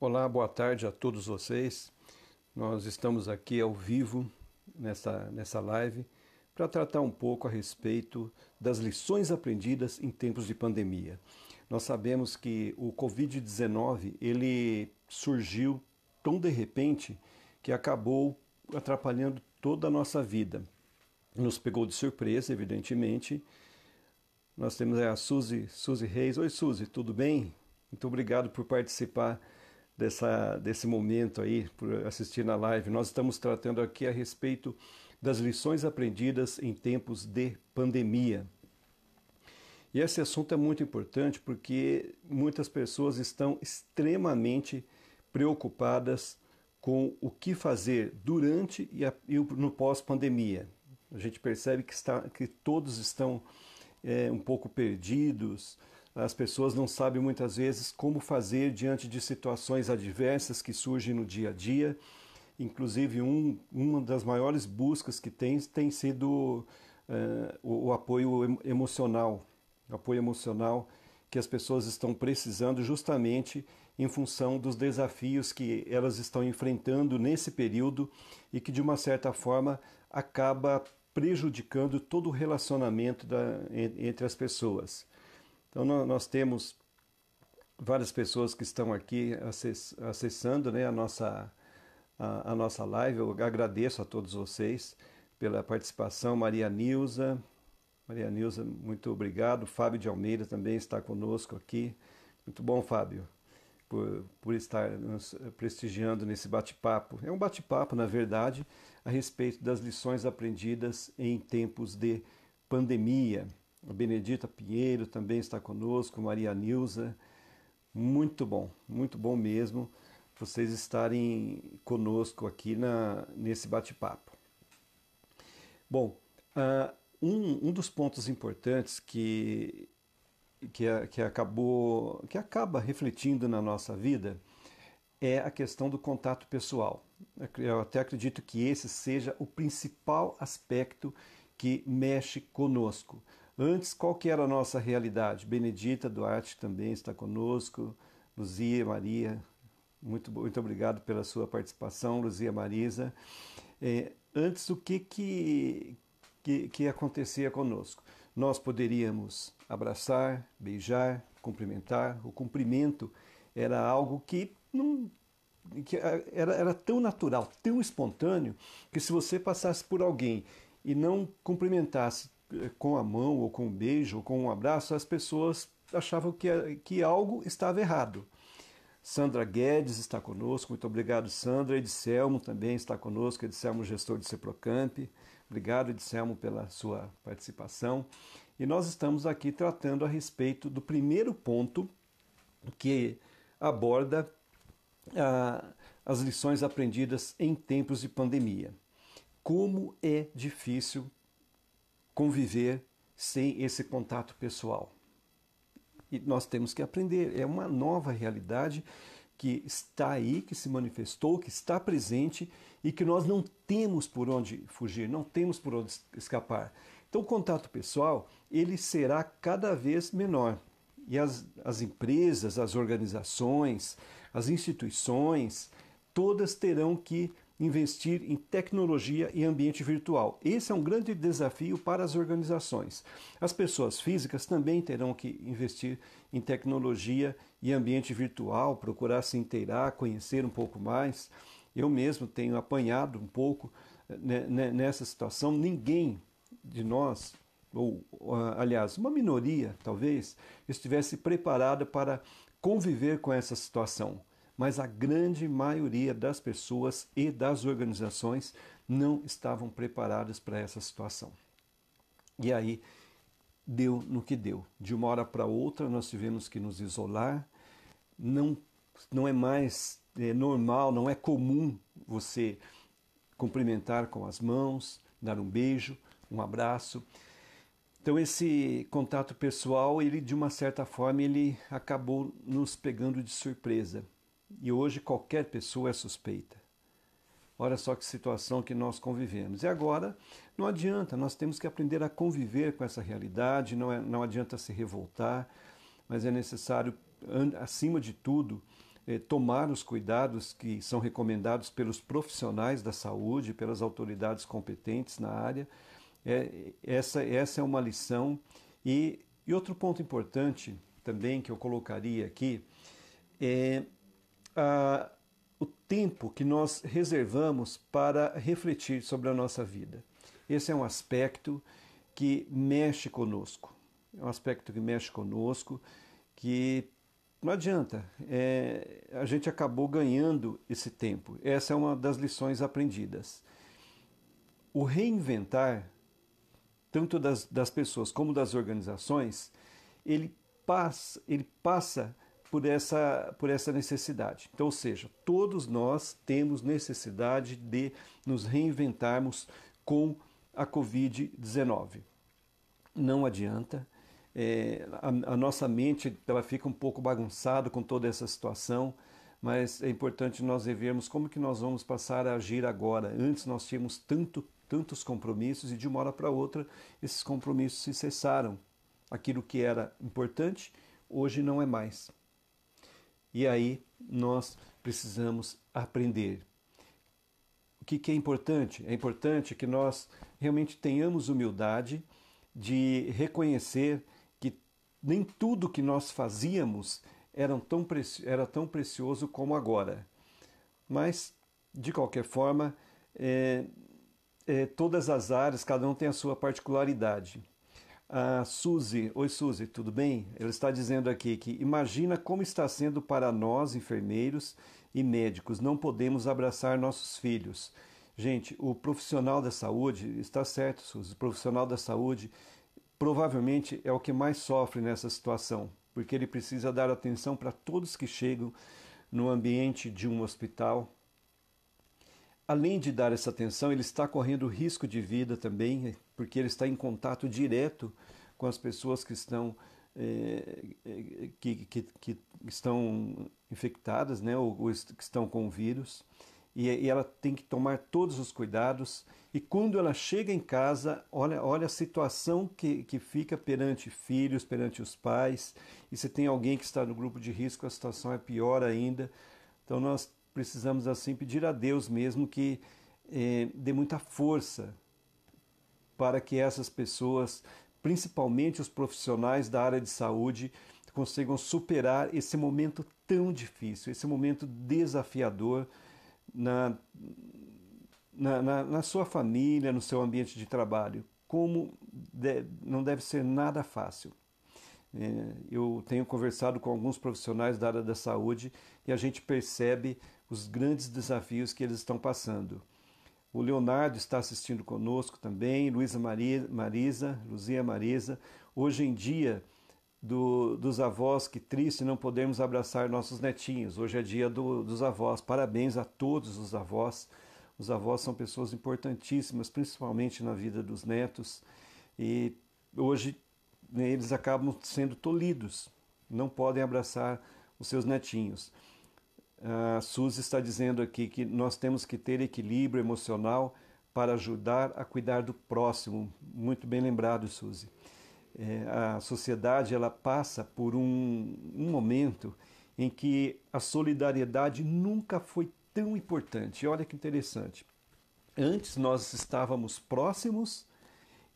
Olá, boa tarde a todos vocês. Nós estamos aqui ao vivo nessa, nessa live para tratar um pouco a respeito das lições aprendidas em tempos de pandemia. Nós sabemos que o Covid-19 ele surgiu tão de repente que acabou atrapalhando toda a nossa vida. Nos pegou de surpresa, evidentemente. Nós temos a Suzy, Suzy Reis. Oi, Suzy, tudo bem? Muito obrigado por participar dessa, desse momento aí, por assistir na live. Nós estamos tratando aqui a respeito das lições aprendidas em tempos de pandemia. E esse assunto é muito importante porque muitas pessoas estão extremamente preocupadas com o que fazer durante e, no pós-pandemia. A gente percebe que, está, que todos estão é, um pouco perdidos, as pessoas não sabem muitas vezes como fazer diante de situações adversas que surgem no dia a dia. Inclusive, um, uma das maiores buscas que tem tem sido uh, o, o, apoio emocional, o apoio emocional que as pessoas estão precisando justamente em função dos desafios que elas estão enfrentando nesse período e que de uma certa forma acaba prejudicando todo o relacionamento da, entre as pessoas. Então nós temos várias pessoas que estão aqui acessando né, a, nossa, a, a, nossa live. Eu agradeço a todos vocês pela participação. Maria Nilza, Maria Nilza, muito obrigado. Fábio de Almeida também está conosco aqui. Muito bom, Fábio, por, por estar nos prestigiando nesse bate-papo. É um bate-papo, na verdade, a respeito das lições aprendidas em tempos de pandemia. A Benedita Pinheiro também está conosco, Maria Nilza. Muito bom, muito bom mesmo vocês estarem conosco aqui na, nesse bate-papo. Bom, uh, um, um dos pontos importantes que, que, que, acabou, que acaba refletindo na nossa vida é a questão do contato pessoal. Eu até acredito que esse seja o principal aspecto que mexe conosco. Antes, qual que era a nossa realidade? Benedita Duarte também está conosco, Luzia, Maria, muito, muito obrigado pela sua participação, Luzia Marisa. É, antes, o que, que, que, que acontecia conosco? Nós poderíamos abraçar, beijar, cumprimentar. O cumprimento era algo que não que era, era tão natural, tão espontâneo, que se você passasse por alguém e não cumprimentasse com a mão, ou com um beijo, ou com um abraço, as pessoas achavam que, que algo estava errado. Sandra Guedes está conosco, muito obrigado, Sandra. Edselmo também está conosco, Edselmo, gestor de Ceprocamp. Obrigado, Edselmo, pela sua participação. E nós estamos aqui tratando a respeito do primeiro ponto que aborda ah, as lições aprendidas em tempos de pandemia. Como é difícil conviver sem esse contato pessoal. E nós temos que aprender, é uma nova realidade que está aí, que se manifestou, que está presente e que nós não temos por onde fugir, não temos por onde escapar. Então o contato pessoal, ele será cada vez menor. E as, as empresas, as organizações, as instituições, todas terão que investir em tecnologia e ambiente virtual. Esse é um grande desafio para as organizações. As pessoas físicas também terão que investir em tecnologia e ambiente virtual, procurar se inteirar, conhecer um pouco mais. Eu mesmo tenho apanhado um pouco né, né, nessa situação. Ninguém de nós, ou aliás, uma minoria talvez, estivesse preparada para conviver com essa situação mas a grande maioria das pessoas e das organizações não estavam preparadas para essa situação. E aí deu no que deu. De uma hora para outra nós tivemos que nos isolar. Não, não é mais é, normal, não é comum você cumprimentar com as mãos, dar um beijo, um abraço. Então esse contato pessoal, ele de uma certa forma, ele acabou nos pegando de surpresa. E hoje qualquer pessoa é suspeita. Olha só que situação que nós convivemos. E agora não adianta, nós temos que aprender a conviver com essa realidade, não, é, não adianta se revoltar, mas é necessário, acima de tudo, eh, tomar os cuidados que são recomendados pelos profissionais da saúde, pelas autoridades competentes na área. É, essa, essa é uma lição. E, e outro ponto importante também que eu colocaria aqui é o tempo que nós reservamos para refletir sobre a nossa vida. Esse é um aspecto que mexe conosco. É um aspecto que mexe conosco, que não adianta. É, a gente acabou ganhando esse tempo. Essa é uma das lições aprendidas. O reinventar, tanto das, das pessoas como das organizações, ele passa, ele passa por essa, por essa necessidade. Então, ou seja, todos nós temos necessidade de nos reinventarmos com a Covid-19. Não adianta. É, a, a, nossa mente ela fica um pouco bagunçada com toda essa situação, mas é importante nós revermos como que nós vamos passar a agir agora. Antes nós tínhamos tanto, tantos compromissos e de uma hora para outra esses compromissos se cessaram. Aquilo que era importante hoje não é mais. E aí nós precisamos aprender. O que, que é importante? É importante que nós realmente tenhamos humildade de reconhecer que nem tudo que nós fazíamos era tão, era tão precioso como agora. Mas, de qualquer forma, é, é, todas as áreas, cada um tem a sua particularidade. A Suzy, oi Suzy, tudo bem? Ela está dizendo aqui que imagina como está sendo para nós, enfermeiros e médicos, não podemos abraçar nossos filhos. Gente, o profissional da saúde, está certo, Suzy, o profissional da saúde provavelmente é o que mais sofre nessa situação, porque ele precisa dar atenção para todos que chegam no ambiente de um hospital. Além de dar essa atenção, ele está correndo risco de vida também, porque ele está em contato direto com as pessoas que estão, é, que, que, que, estão infectadas, né, ou, ou, que estão com o vírus, e, e, ela tem que tomar todos os cuidados. E quando ela chega em casa, olha, olha a situação que, que fica perante filhos, perante os pais, e se tem alguém que está no grupo de risco, a situação é pior ainda. Então nós precisamos assim pedir a Deus mesmo que eh, dê muita força para que essas pessoas, principalmente os profissionais da área de saúde, consigam superar esse momento tão difícil, esse momento desafiador na, na, na, na sua família, no seu ambiente de trabalho. Como não deve ser nada fácil. É, eu tenho conversado com alguns profissionais da área da saúde e a gente percebe os grandes desafios que eles estão passando. O Leonardo está assistindo conosco também, Luísa Marisa, Luzia Marisa. Hoje em dia, do, dos avós, que triste não podemos abraçar nossos netinhos. Hoje é dia do, dos avós. Parabéns a todos os avós. Os avós são pessoas importantíssimas, principalmente na vida dos netos. E hoje né, eles acabam sendo tolhidos, não podem abraçar os seus netinhos. A Suzy está dizendo aqui que nós temos que ter equilíbrio emocional para ajudar a cuidar do próximo. Muito bem lembrado, Suzy. É, a sociedade ela passa por um, um momento em que a solidariedade nunca foi tão importante. Olha que interessante. Antes nós estávamos próximos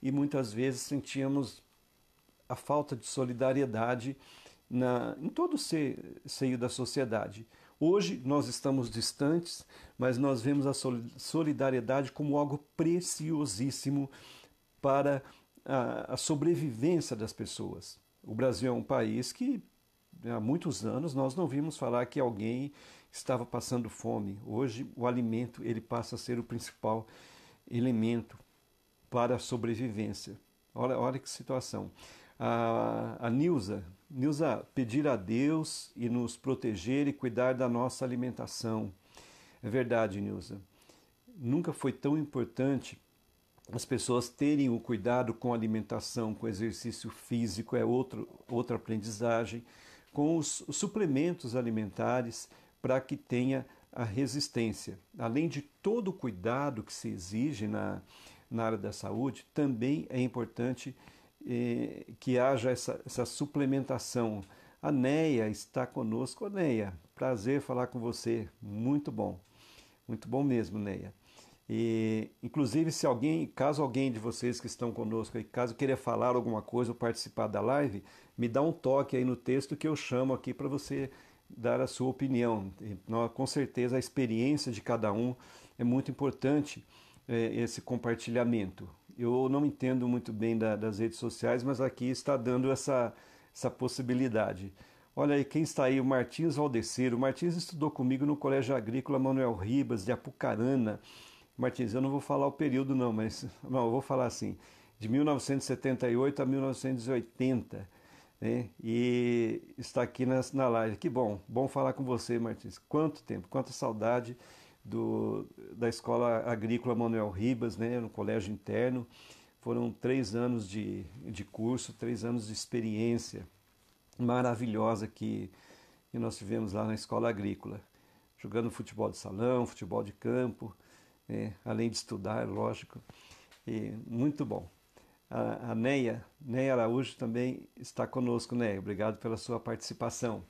e muitas vezes sentíamos a falta de solidariedade na, em todo o seio da sociedade. Hoje nós estamos distantes, mas nós vemos a solidariedade como algo preciosíssimo para a, sobrevivência das pessoas. O Brasil é um país que há muitos anos nós não vimos falar que alguém estava passando fome. Hoje o alimento ele passa a ser o principal elemento para a sobrevivência. Olha, olha que situação. A, a Nilza, Nilza, pedir a Deus e nos proteger e cuidar da nossa alimentação. É verdade, Nilza. Nunca foi tão importante as pessoas terem o cuidado com a alimentação, com exercício físico, é outro, outra aprendizagem, com os, os suplementos alimentares para que tenha a resistência. Além de todo o cuidado que se exige na, na área da saúde, também é importante que haja essa, essa suplementação. A Neia está conosco. Neia, prazer falar com você. Muito bom. Muito bom mesmo, Neia. E, inclusive, se alguém, caso alguém de vocês que estão conosco aí, caso queira falar alguma coisa ou participar da live, me dá um toque aí no texto que eu chamo aqui para você dar a sua opinião. E, com certeza a experiência de cada um é muito importante é, esse compartilhamento. Eu não entendo muito bem da, das redes sociais, mas aqui está dando essa, essa possibilidade. Olha aí quem está aí, o Martins Valdeceiro. O Martins estudou comigo no Colégio Agrícola Manuel Ribas, de Apucarana. Martins, eu não vou falar o período não, mas não, eu vou falar assim, de 1978 a 1980, né? E está aqui na, na live. Que bom, bom falar com você, Martins. Quanto tempo, quanta saudade do, da Escola Agrícola Manuel Ribas, né? No colégio interno. Foram três anos de, de curso, três anos de experiência maravilhosa que, que nós tivemos lá na escola agrícola, jogando futebol de salão, futebol de campo, é, além de estudar, lógico. E muito bom. A, a Neia, Neia Araújo também está conosco, Neia. Obrigado pela sua participação.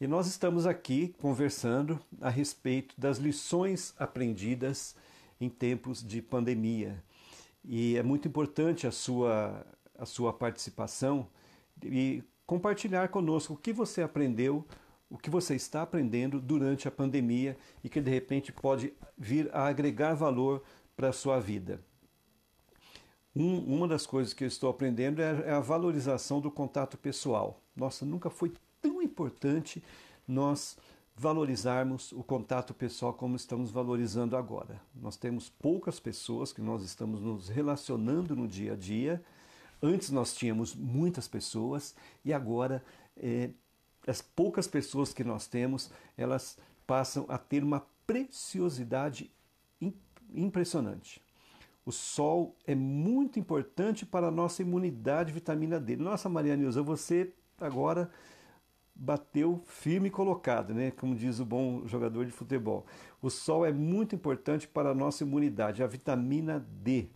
E nós estamos aqui conversando a respeito das lições aprendidas em tempos de pandemia. E é muito importante a sua, a sua participação e compartilhar conosco o que você aprendeu o que você está aprendendo durante a pandemia e que de repente pode vir a agregar valor para a sua vida. Um, uma das coisas que eu estou aprendendo é, é a valorização do contato pessoal. Nossa, nunca foi importante nós valorizarmos o contato pessoal como estamos valorizando agora. Nós temos poucas pessoas que nós estamos nos relacionando no dia a dia. Antes nós tínhamos muitas pessoas e agora é, as poucas pessoas que nós temos, elas passam a ter uma preciosidade impressionante. O sol é muito importante para a nossa imunidade, vitamina D. Nossa, Maria Nilza, você agora bateu firme e colocado, né? Como diz o bom jogador de futebol. O sol é muito importante para a nossa imunidade, a vitamina D.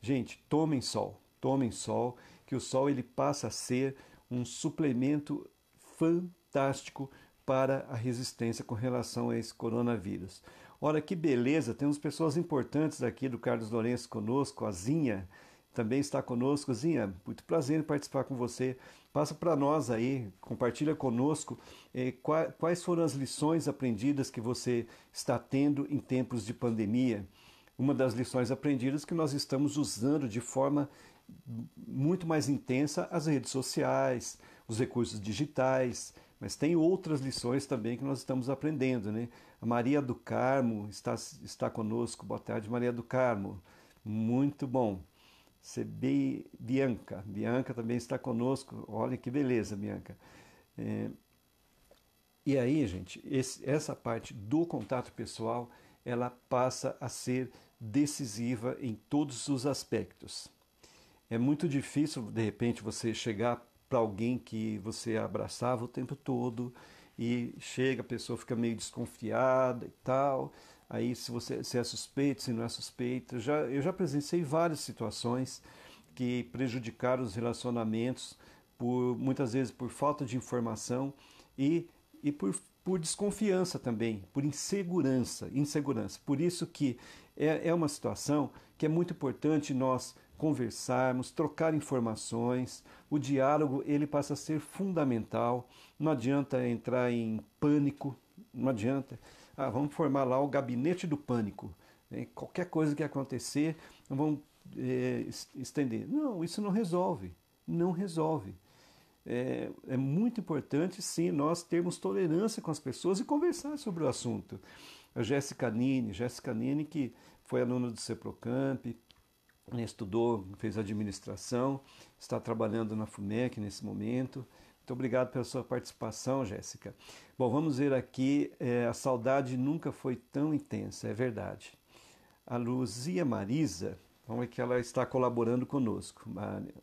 Gente, tomem sol, tomem sol, que o sol ele passa a ser um suplemento fantástico para a resistência com relação a esse coronavírus. Olha que beleza, temos pessoas importantes aqui do Carlos Lourenço conosco, a Zinha também está conosco. Zinha, muito prazer em participar com você. Passa para nós aí, compartilha conosco eh, quais foram as lições aprendidas que você está tendo em tempos de pandemia. Uma das lições aprendidas que nós estamos usando de forma muito mais intensa as redes sociais, os recursos digitais, mas tem outras lições também que nós estamos aprendendo. Né? A Maria do Carmo está, está conosco. Boa tarde, Maria do Carmo. Muito bom. CB Bianca. Bianca também está conosco. Olha que beleza, Bianca. É... E aí, gente, esse, essa parte do contato pessoal, ela passa a ser decisiva em todos os aspectos. É muito difícil, de repente, você chegar para alguém que você abraçava o tempo todo e chega, a pessoa fica meio desconfiada e tal. Aí se você se é suspeito, se não é suspeito. Já, eu já presenciei várias situações que prejudicaram os relacionamentos por muitas vezes por falta de informação e, e por, por desconfiança também, por insegurança, insegurança. Por isso que é, é uma situação que é muito importante nós conversarmos, trocar informações. O diálogo ele passa a ser fundamental. Não adianta entrar em pânico, não adianta. Ah, vamos formar lá o gabinete do pânico. Né? Qualquer coisa que acontecer, vamos é, estender. Não, isso não resolve. Não resolve. É, é, muito importante, sim, nós termos tolerância com as pessoas e conversar sobre o assunto. A Jéssica Nini, Jéssica Nini, que foi aluna do CEPROCAMP, estudou, fez administração, está trabalhando na FUNEC nesse momento. Muito obrigado pela sua participação, Jéssica. Bom, vamos ver aqui, é, a saudade nunca foi tão intensa, é verdade. A Luzia Marisa, vamos ver que ela está colaborando conosco,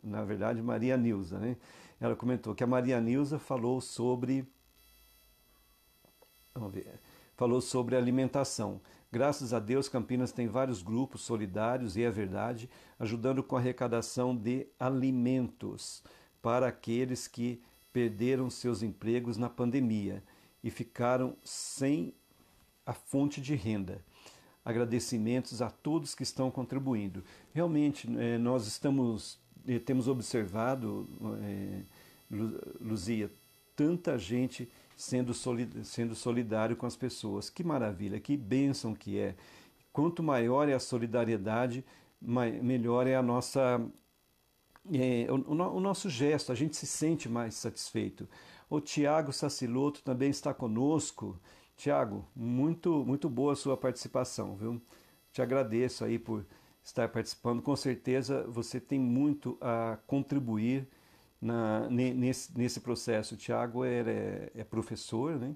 na verdade Maria Nilza, né? Ela comentou que a Maria Nilza falou sobre, vamos ver, falou sobre alimentação. Graças a Deus, Campinas tem vários grupos solidários, e é verdade, ajudando com a arrecadação de alimentos para aqueles que perderam seus empregos na pandemia. e ficaram sem a fonte de renda. Agradecimentos a todos que estão contribuindo. Realmente, é, nós estamos, é, temos observado, é, Luzia, tanta gente sendo, sendo solidário com as pessoas. Que maravilha, que bênção que é. Quanto maior é a solidariedade, melhor é a nossa é, o, o, nosso gesto, a gente se sente mais satisfeito. O Tiago Saciloto também está conosco. Tiago, muito, muito boa a sua participação, viu? Te agradeço aí por estar participando. Com certeza você tem muito a contribuir na, nesse, nesse processo. O Tiago é, é, é, professor, né?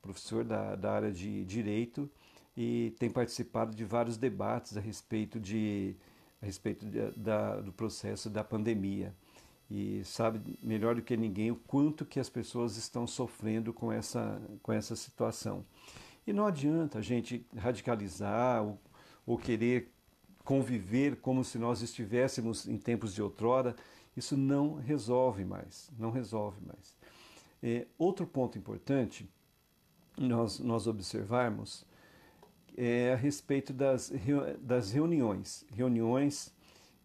professor da, da área de Direito e tem participado de vários debates a respeito, de, a respeito de, da, do processo da pandemia e sabe melhor do que ninguém o quanto que as pessoas estão sofrendo com essa, com essa situação. E não adianta a gente radicalizar ou, ou querer conviver como se nós estivéssemos em tempos de outrora, isso não resolve mais, não resolve mais. É, outro ponto importante nós, nós observarmos é a respeito das, das reuniões, reuniões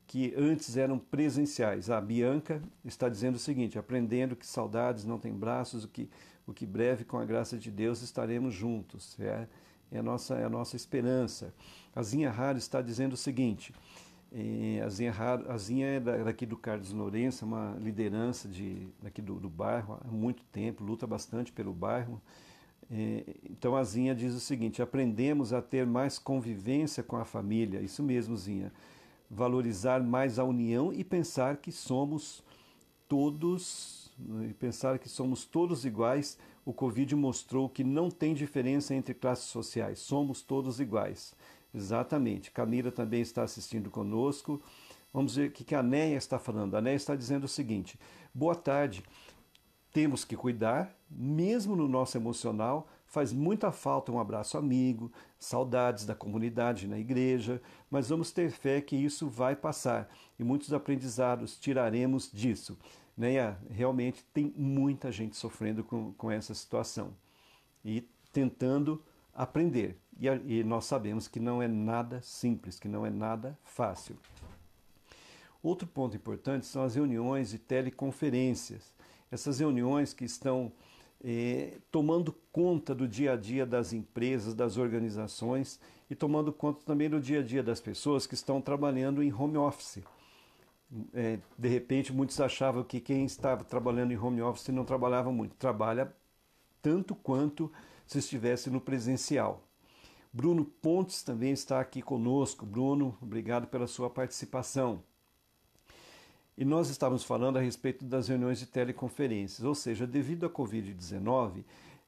que antes eram presenciais. A Bianca está dizendo o seguinte: aprendendo que saudades não têm braços, o que, o que breve, com a graça de Deus, estaremos juntos. É, é, a, nossa, é a nossa esperança. A Zinha Raro está dizendo o seguinte: é, a, Zinha Raro, a Zinha é daqui do Carlos Lourenço, uma liderança de, daqui do, do bairro há muito tempo, luta bastante pelo bairro. É, então a Zinha diz o seguinte: aprendemos a ter mais convivência com a família. Isso mesmo, Zinha valorizar mais a união e pensar que somos todos e pensar que somos todos iguais. O Covid mostrou que não tem diferença entre classes sociais, somos todos iguais. Exatamente. Camila também está assistindo conosco. Vamos ver o que a Néia está falando. A Néia está dizendo o seguinte: boa tarde. Temos que cuidar, mesmo no nosso emocional, Faz muita falta um abraço amigo, saudades da comunidade na igreja, mas vamos ter fé que isso vai passar e muitos aprendizados tiraremos disso. Né? Realmente tem muita gente sofrendo com, com essa situação e tentando aprender. E, e nós sabemos que não é nada simples, que não é nada fácil. Outro ponto importante são as reuniões e teleconferências. Essas reuniões que estão eh, tomando conta do dia a dia das empresas, das organizações e tomando conta também do dia a dia das pessoas que estão trabalhando em home office. É, de repente, muitos achavam que quem estava trabalhando em home office não trabalhava muito. Trabalha tanto quanto se estivesse no presencial. Bruno Pontes também está aqui conosco. Bruno, obrigado pela sua participação. E nós estávamos falando a respeito das reuniões de teleconferências, ou seja, devido à Covid-19,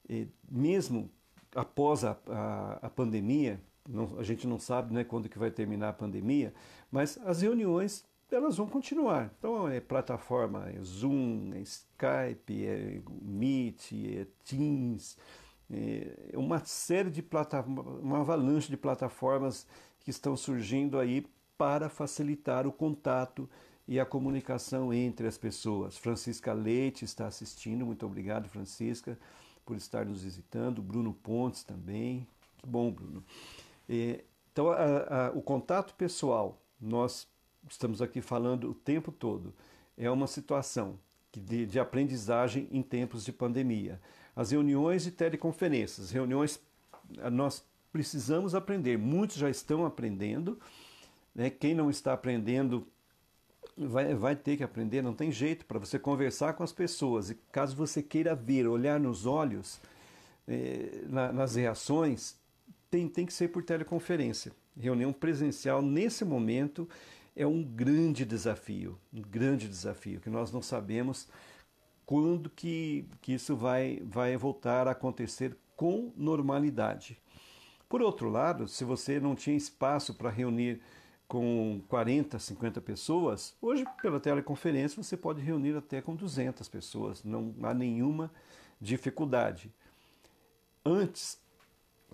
eh, mesmo após a, a, a pandemia, não, a gente não sabe né, quando que vai terminar a pandemia, mas as reuniões elas vão continuar. Então é plataforma, é Zoom, é Skype, é Meet, é Teams, é uma série de plataformas, uma avalanche de plataformas que estão surgindo aí para facilitar o contato e a comunicação entre as pessoas. Francisca Leite está assistindo, muito obrigado, Francisca, por estar nos visitando. Bruno Pontes também, que bom, Bruno. então, a, a, o contato pessoal, nós estamos aqui falando o tempo todo, é uma situação de, de aprendizagem em tempos de pandemia. As reuniões e teleconferências, reuniões, nós precisamos aprender, muitos já estão aprendendo, né? quem não está aprendendo vai, vai ter que aprender, não tem jeito para você conversar com as pessoas. E caso você queira ver, olhar nos olhos, eh, na, nas reações, tem, tem que ser por teleconferência. Reunião presencial, nesse momento, é um grande desafio, um grande desafio, que nós não sabemos quando que, que isso vai, vai voltar a acontecer com normalidade. Por outro lado, se você não tinha espaço para reunir com 40, 50 pessoas, hoje pela teleconferência você pode reunir até com 200 pessoas, não há nenhuma dificuldade. Antes,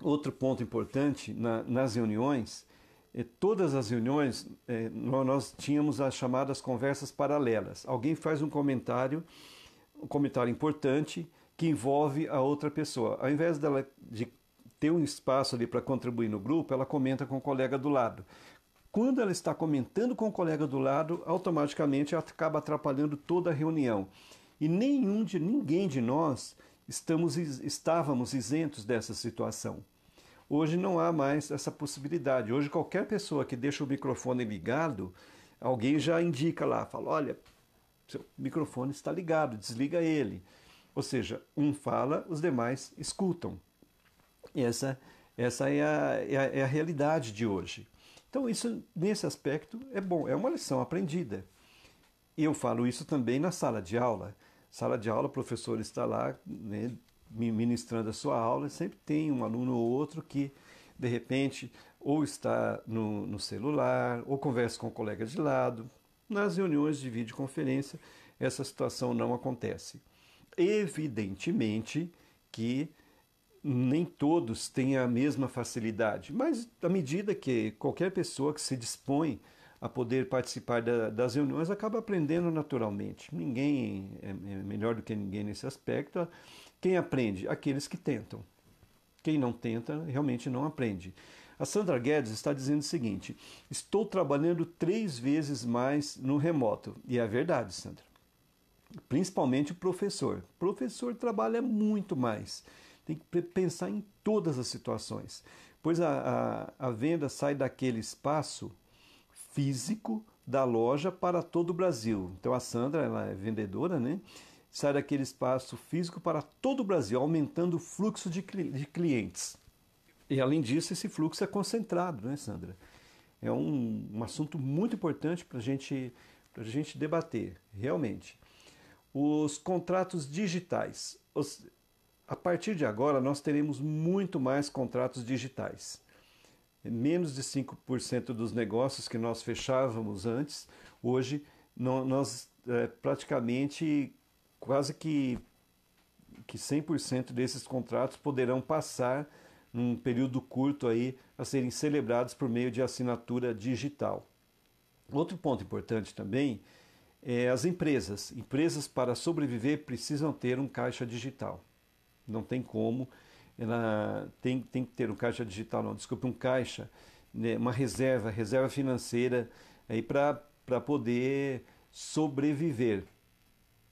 outro ponto importante na, nas reuniões, é, todas as reuniões é, nós tínhamos as chamadas conversas paralelas. Alguém faz um comentário, um comentário importante, que envolve a outra pessoa. Ao invés dela de ter um espaço ali para contribuir no grupo, ela comenta com o colega do lado. Quando ela está comentando com o colega do lado, automaticamente acaba atrapalhando toda a reunião. E nenhum de ninguém de nós estamos, estávamos isentos dessa situação. Hoje não há mais essa possibilidade. Hoje qualquer pessoa que deixa o microfone ligado, alguém já indica lá, fala, olha, seu microfone está ligado, desliga ele. Ou seja, um fala, os demais escutam. Essa, essa é, a, é, a, é a realidade de hoje. Então, isso, nesse aspecto, é bom, é uma lição aprendida. E eu falo isso também na sala de aula. Sala de aula, o professor está lá né, ministrando a sua aula, e sempre tem um aluno ou outro que, de repente, ou está no, no celular, ou conversa com o colega de lado. Nas reuniões de videoconferência, essa situação não acontece. Evidentemente que nem todos têm a mesma facilidade, mas à medida que qualquer pessoa que se dispõe a poder participar da, das reuniões acaba aprendendo naturalmente. Ninguém é, é melhor do que ninguém nesse aspecto. Quem aprende? Aqueles que tentam. Quem não tenta realmente não aprende. A Sandra Guedes está dizendo o seguinte: estou trabalhando três vezes mais no remoto. E é verdade, Sandra. Principalmente o professor. O professor trabalha muito mais tem que pensar em todas as situações, pois a, a, a venda sai daquele espaço físico da loja para todo o Brasil. Então a Sandra, ela é vendedora, né? Sai daquele espaço físico para todo o Brasil, aumentando o fluxo de, de clientes. E além disso, esse fluxo é concentrado, né, Sandra? É um, um assunto muito importante para gente, a gente debater, realmente. Os contratos digitais. Os, a partir de agora, nós teremos muito mais contratos digitais. Menos de 5% dos negócios que nós fechávamos antes, hoje nós é, praticamente quase que, que 100% desses contratos poderão passar num período curto aí a serem celebrados por meio de assinatura digital. Outro ponto importante também é as empresas. Empresas para sobreviver precisam ter um caixa digital. Não tem como. Ela tem, tem que ter um caixa digital, não, desculpe, um caixa, né, uma reserva, reserva financeira aí para poder sobreviver.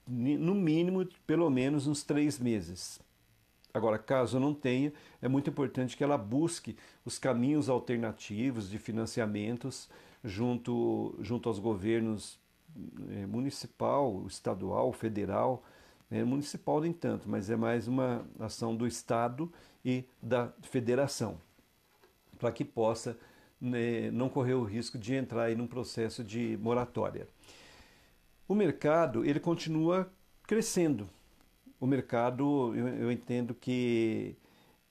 No mínimo, pelo menos uns três meses. Agora, caso não tenha, é muito importante que ela busque os caminhos alternativos de financiamentos junto, junto aos governos eh, municipal, estadual, federal, é, municipal nem tanto, mas é mais uma ação do Estado e da federação, para que possa né, não correr o risco de entrar em um processo de moratória. O mercado ele continua crescendo. O mercado, eu, eu entendo que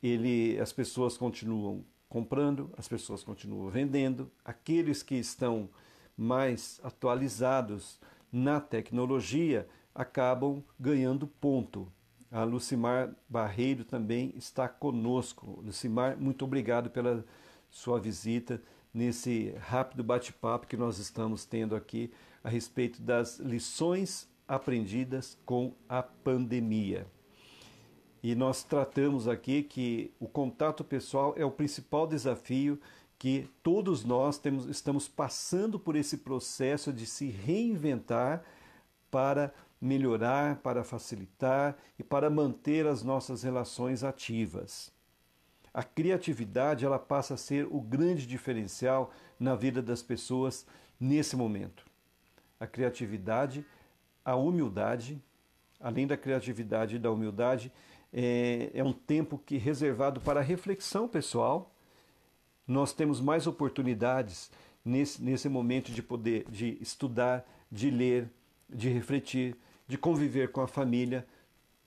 ele, as pessoas continuam comprando, as pessoas continuam vendendo. Aqueles que estão mais atualizados na tecnologia acabam ganhando ponto. A Lucimar Barreiro também está conosco. Lucimar, muito obrigado pela sua visita nesse rápido bate-papo que nós estamos tendo aqui a respeito das lições aprendidas com a pandemia. E nós tratamos aqui que o contato pessoal é o principal desafio que todos nós temos, estamos passando por esse processo de se reinventar para melhorar, para facilitar e para manter as nossas relações ativas. A criatividade ela passa a ser o grande diferencial na vida das pessoas nesse momento. A criatividade, a humildade, além da criatividade e da humildade, é, é um tempo que reservado para reflexão pessoal. Nós temos mais oportunidades nesse, nesse momento de poder de estudar, de ler, de refletir, de conviver com a família,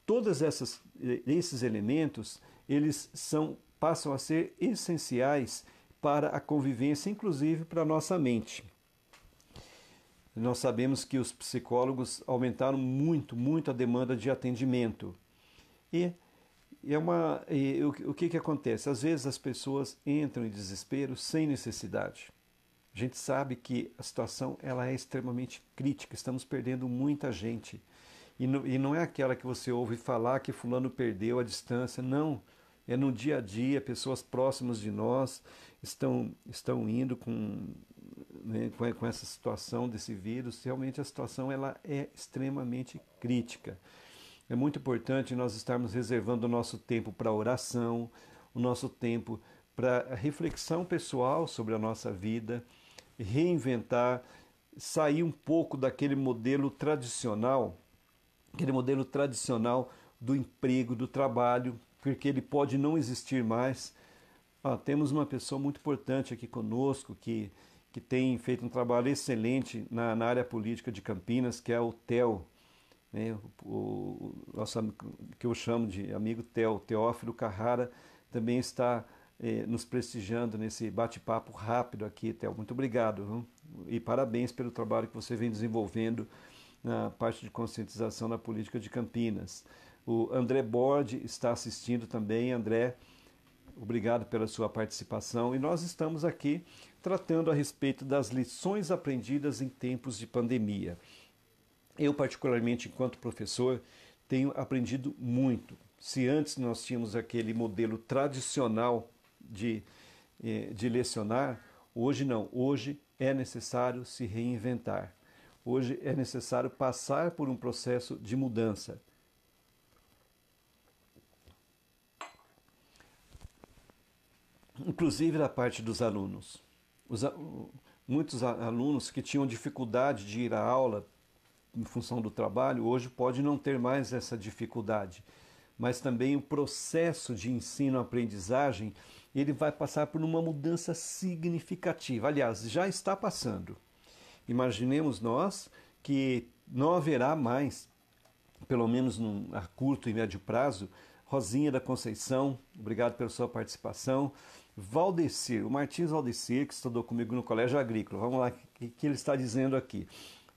todos esses elementos eles são passam a ser essenciais para a convivência, inclusive para a nossa mente. Nós sabemos que os psicólogos aumentaram muito, muito a demanda de atendimento. E é uma, e, o, o que, que acontece? Às vezes as pessoas entram em desespero sem necessidade. A gente sabe que a situação ela é extremamente crítica, estamos perdendo muita gente. E não, e não é aquela que você ouve falar que fulano perdeu a distância, não. É no dia a dia, pessoas próximas de nós estão, estão indo com, né, com, com essa situação desse vírus. Realmente a situação ela é extremamente crítica. É muito importante nós estarmos reservando o nosso tempo para oração, o nosso tempo para reflexão pessoal sobre a nossa vida, reinventar, sair um pouco daquele modelo tradicional, aquele modelo tradicional do emprego, do trabalho, porque ele pode não existir mais. Ah, temos uma pessoa muito importante aqui conosco que, que tem feito um trabalho excelente na, na área política de Campinas, que é o Theo, né? o, o nosso, que eu chamo de amigo Theo, Teófilo Carrara, também está eh, nos prestigiando nesse bate-papo rápido aqui, Theo. Muito obrigado viu? e parabéns pelo trabalho que você vem desenvolvendo na parte de conscientização na política de Campinas. O André Borde está assistindo também. André, obrigado pela sua participação. E nós estamos aqui tratando a respeito das lições aprendidas em tempos de pandemia. Eu, particularmente, enquanto professor, tenho aprendido muito. Se antes nós tínhamos aquele modelo tradicional de, eh, de lecionar, hoje não. Hoje é necessário se reinventar. Hoje é necessário passar por um processo de mudança. inclusive da parte dos alunos. Os, muitos alunos que tinham dificuldade de ir à aula em função do trabalho, hoje pode não ter mais essa dificuldade, mas também o processo de ensino-aprendizagem ele vai passar por uma mudança significativa. Aliás, já está passando. Imaginemos nós que não haverá mais, pelo menos num, a curto e médio prazo, Rosinha da Conceição, obrigado pela sua participação. Valdecir, o Martins Valdecir, que estudou comigo no Colégio Agrícola. Vamos lá, o que, ele está dizendo aqui?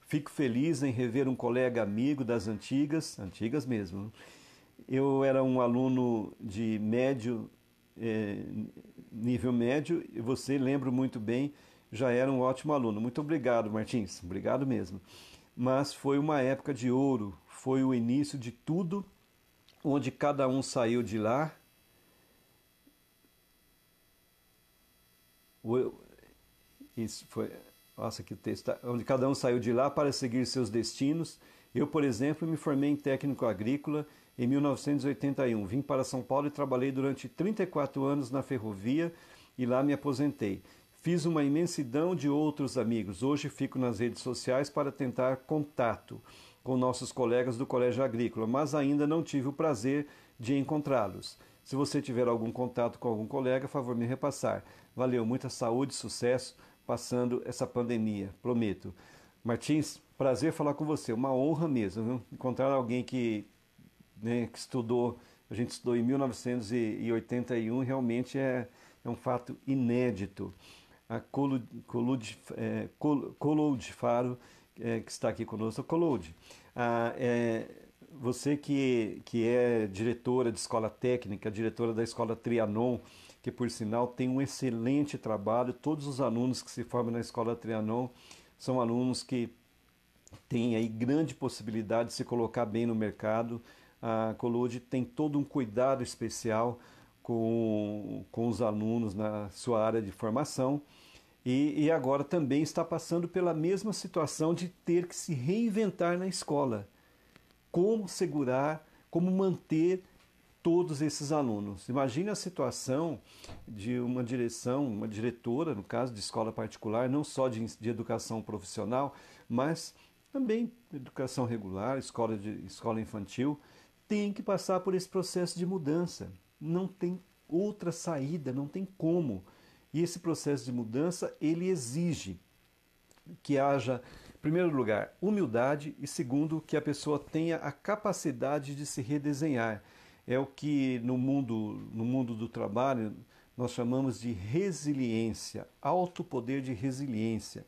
Fico feliz em rever um colega amigo das antigas, antigas mesmo. Eu era um aluno de médio, é, nível médio, e você, lembro muito bem, já era um ótimo aluno. Muito obrigado, Martins, obrigado mesmo. Mas foi uma época de ouro, foi o início de tudo, onde cada um saiu de lá Isso foi. Nossa, que texto. Tá, onde cada um saiu de lá para seguir seus destinos. Eu, por exemplo, me formei em técnico agrícola em 1981. Vim para São Paulo e trabalhei durante 34 anos na ferrovia e lá me aposentei. Fiz uma imensidão de outros amigos. Hoje fico nas redes sociais para tentar contato com nossos colegas do Colégio Agrícola, mas ainda não tive o prazer de encontrá-los. Se você tiver algum contato com algum colega, favor me repassar. Valeu, muita saúde, sucesso passando essa pandemia, prometo. Martins, prazer falar com você, uma honra mesmo, viu? encontrar alguém que, né, que estudou, a gente estudou em 1981, realmente é, é um fato inédito. A Colud, é, Faro, é, que está aqui conosco, Colud, ah, é, você que, que é diretora de escola técnica, diretora da escola Trianon, que por sinal tem um excelente trabalho, todos os alunos que se formam na escola Trianon são alunos que têm aí grande possibilidade de se colocar bem no mercado. A Colude tem todo um cuidado especial com, com os alunos na sua área de formação. E, e, agora também está passando pela mesma situação de ter que se reinventar na escola como segurar, como manter todos esses alunos. Imagine a situação de uma direção, uma diretora, no caso de escola particular, não só de, de educação profissional, mas também educação regular, escola, de, escola infantil, tem que passar por esse processo de mudança. Não tem outra saída, não tem como. E esse processo de mudança, ele exige que haja primeiro lugar, humildade e segundo, que a pessoa tenha a capacidade de se redesenhar. É o que no mundo, no mundo do trabalho nós chamamos de resiliência, alto poder de resiliência.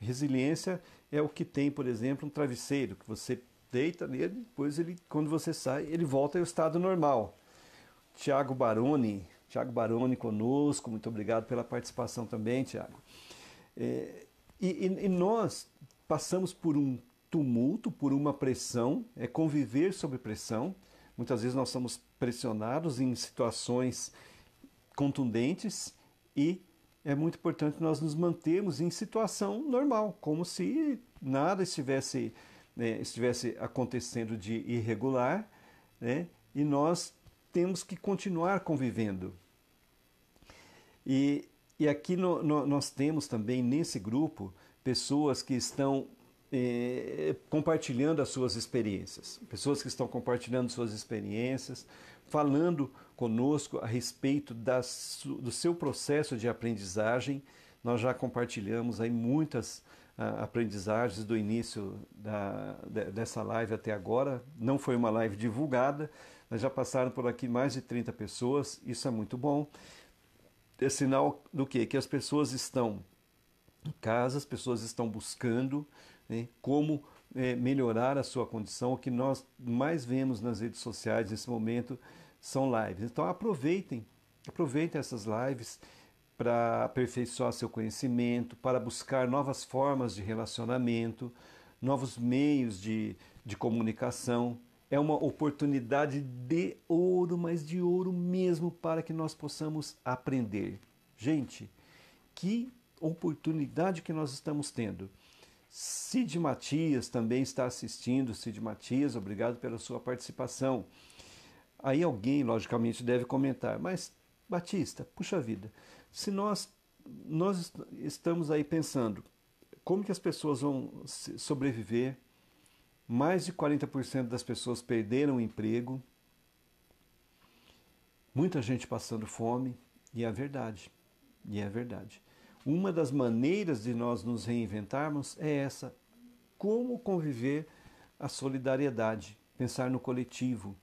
Resiliência é o que tem, por exemplo, um travesseiro que você deita nele, depois ele, quando você sai, ele volta ao estado normal. Tiago Baroni, Tiago Baroni conosco, muito obrigado pela participação também, Tiago. É, e, e, nós passamos por um tumulto, por uma pressão, é conviver sob pressão. Muitas vezes nós somos pressionados em situações contundentes e é muito importante nós nos mantermos em situação normal, como se nada estivesse, né, estivesse acontecendo de irregular, né, e nós temos que continuar convivendo. E, e aqui no, no, nós temos também nesse grupo pessoas que estão eh, compartilhando as suas experiências, pessoas que estão compartilhando suas experiências, falando conosco a respeito das, do seu processo de aprendizagem. Nós já compartilhamos aí muitas ah, aprendizagens do início da, dessa live até agora. Não foi uma live divulgada, mas já passaram por aqui mais de 30 pessoas, isso é muito bom. É sinal do quê? Que as pessoas estão em casa, as pessoas estão buscando né, como é, melhorar a sua condição. O que nós mais vemos nas redes sociais nesse momento são lives. Então aproveitem, aproveitem essas lives para aperfeiçoar seu conhecimento, para buscar novas formas de relacionamento, novos meios de, de comunicação. É uma oportunidade de ouro, mas de ouro mesmo, para que nós possamos aprender. Gente, que oportunidade que nós estamos tendo. Cid Matias também está assistindo. Cid Matias, obrigado pela sua participação. Aí alguém, logicamente, deve comentar, mas Batista, puxa vida, se nós, nós estamos aí pensando como que as pessoas vão sobreviver, mais de 40% das pessoas perderam o emprego, muita gente passando fome, e é verdade, e é verdade. Uma das maneiras de nós nos reinventarmos é essa: como conviver a solidariedade, pensar no coletivo.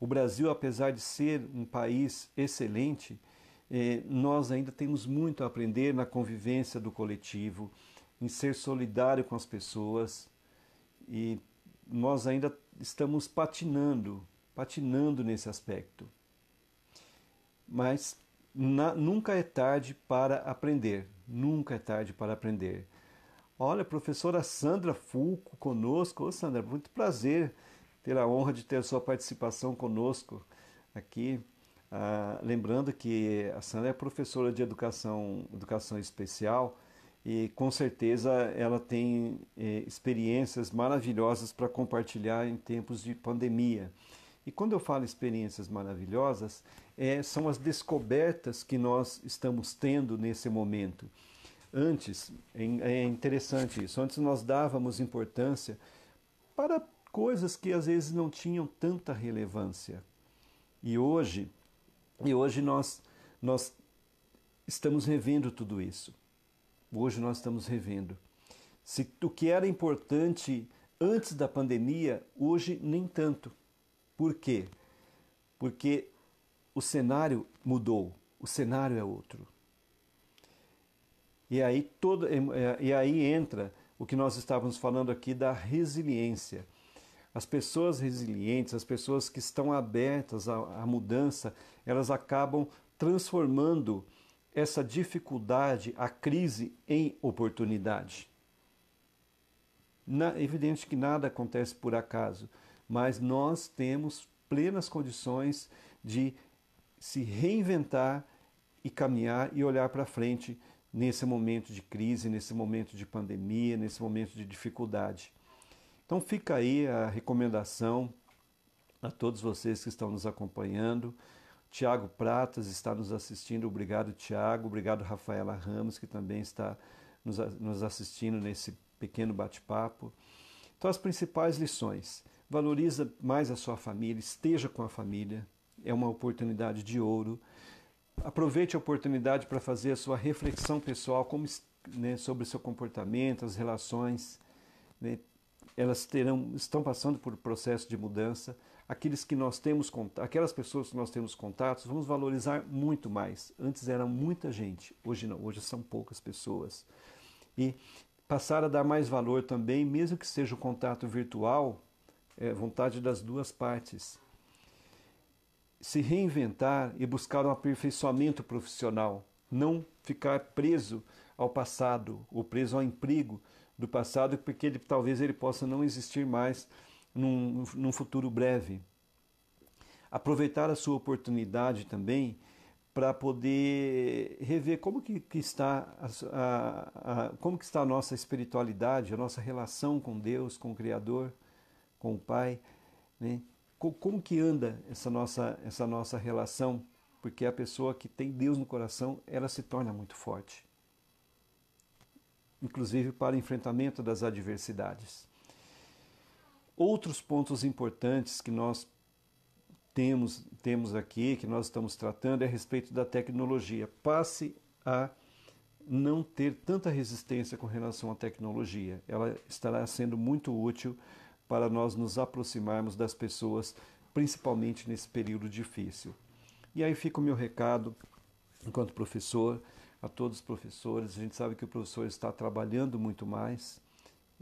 O Brasil, apesar de ser um país excelente, eh, nós ainda temos muito a aprender na convivência do coletivo, em ser solidário com as pessoas e nós ainda estamos patinando, patinando nesse aspecto. Mas na, nunca é tarde para aprender, nunca é tarde para aprender. Olha, professora Sandra Fulco conosco. Ô Sandra, muito prazer ter a honra de ter a sua participação conosco aqui. Ah, lembrando que a Sandra é professora de educação, educação especial e com certeza ela tem eh, experiências maravilhosas para compartilhar em tempos de pandemia. E quando eu falo experiências maravilhosas, é, são as descobertas que nós estamos tendo nesse momento. Antes, é, é interessante isso, antes nós dávamos importância para coisas que às vezes não tinham tanta relevância. E hoje, e hoje nós, nós estamos revendo tudo isso. Hoje nós estamos revendo. Se o que era importante antes da pandemia, hoje nem tanto. Por quê? Porque o cenário mudou, o cenário é outro. E aí, todo, e aí entra o que nós estávamos falando aqui da resiliência. As pessoas resilientes, as pessoas que estão abertas à, à mudança, elas acabam transformando essa dificuldade, a crise, em oportunidade. Na, evidente que nada acontece por acaso, mas nós temos plenas condições de se reinventar e caminhar e olhar para frente nesse momento de crise, nesse momento de pandemia, nesse momento de dificuldade. Então fica aí a recomendação a todos vocês que estão nos acompanhando. Tiago Pratas está nos assistindo, obrigado Tiago, obrigado Rafaela Ramos, que também está nos assistindo nesse pequeno bate-papo. Então, as principais lições. Valoriza mais a sua família, esteja com a família, é uma oportunidade de ouro. Aproveite a oportunidade para fazer a sua reflexão pessoal como, né, sobre o seu comportamento, as relações. Né, elas terão, estão passando por um processo de mudança. Aqueles que nós temos, aquelas pessoas que nós temos contatos, vamos valorizar muito mais. Antes era muita gente, hoje não, hoje são poucas pessoas. E passar a dar mais valor também, mesmo que seja o contato virtual, é vontade das duas partes. Se reinventar e buscar um aperfeiçoamento profissional, não ficar preso ao passado ou preso ao emprego do passado, porque ele, talvez ele possa não existir mais num, num futuro breve. Aproveitar a sua oportunidade também para poder rever como que, que está a, a, a, como que está a nossa espiritualidade, a nossa relação com Deus, com o Criador, com o Pai, né? como que anda essa nossa, essa nossa relação, porque a pessoa que tem Deus no coração, ela se torna muito forte, inclusive para o enfrentamento das adversidades. Outros pontos importantes que nós temos, temos aqui, que nós estamos tratando, é a respeito da tecnologia. Passe a não ter tanta resistência com relação à tecnologia. Ela estará sendo muito útil para nós nos aproximarmos das pessoas, principalmente nesse período difícil. E aí fica o meu recado, enquanto professor, a todos os professores. A gente sabe que o professor está trabalhando muito mais,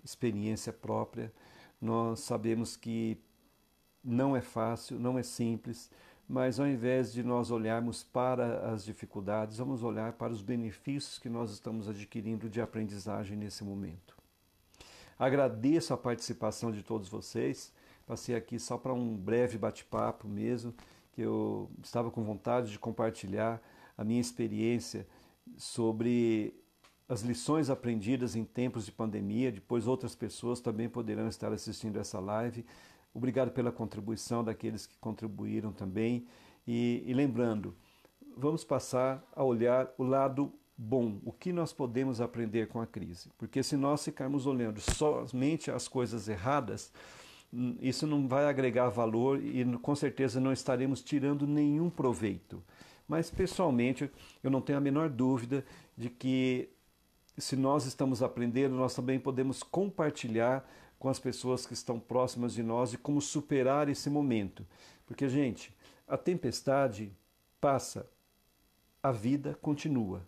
experiência própria. Nós sabemos que não é fácil, não é simples, mas ao invés de nós olharmos para as dificuldades, vamos olhar para os benefícios que nós estamos adquirindo de aprendizagem nesse momento. Agradeço a participação de todos vocês. Passei aqui só para um breve bate-papo mesmo, que eu estava com vontade de compartilhar a minha experiência sobre as lições aprendidas em tempos de pandemia. Depois outras pessoas também poderão estar assistindo essa live. Obrigado pela contribuição daqueles que contribuíram também. E, e lembrando, vamos passar a olhar o lado bom, o que nós podemos aprender com a crise. Porque se nós ficarmos olhando somente as coisas erradas, hum, isso não vai agregar valor e com certeza não estaremos tirando nenhum proveito. Mas pessoalmente, eu não tenho a menor dúvida de que se nós estamos aprendendo, nós também podemos compartilhar com as pessoas que estão próximas de nós e como superar esse momento. Porque, gente, a tempestade passa, a vida continua.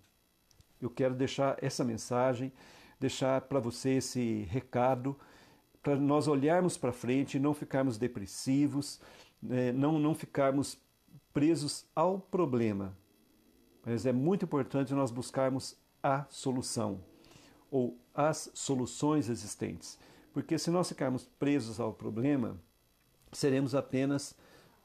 Eu quero deixar essa mensagem, deixar para você esse recado, para nós olharmos para frente não ficarmos depressivos, né, não, não ficarmos presos ao problema. Mas é muito importante nós buscarmos a solução ou as soluções existentes. Porque se nós ficarmos presos ao problema, seremos apenas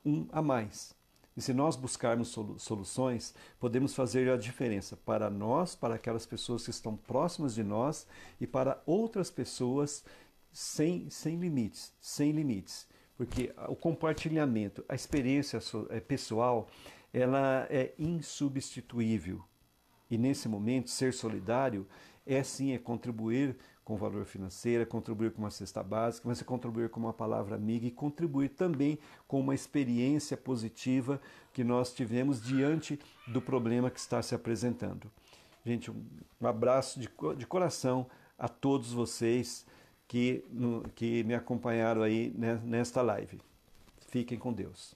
um a mais. E se nós buscarmos soluções, podemos fazer a diferença para nós, para aquelas pessoas que estão próximas de nós e para outras pessoas sem, sem limites, sem limites. Porque o compartilhamento, a experiência é, pessoal, ela é insubstituível. E nesse momento, ser solidário é sim é contribuir com valor financeiro, contribuir com uma cesta básica, mas é contribuir com uma palavra amiga e contribuir também com uma experiência positiva que nós tivemos diante do problema que está se apresentando. Gente, um abraço de, de coração a todos vocês que, que me acompanharam aí nesta live. Fiquem com Deus.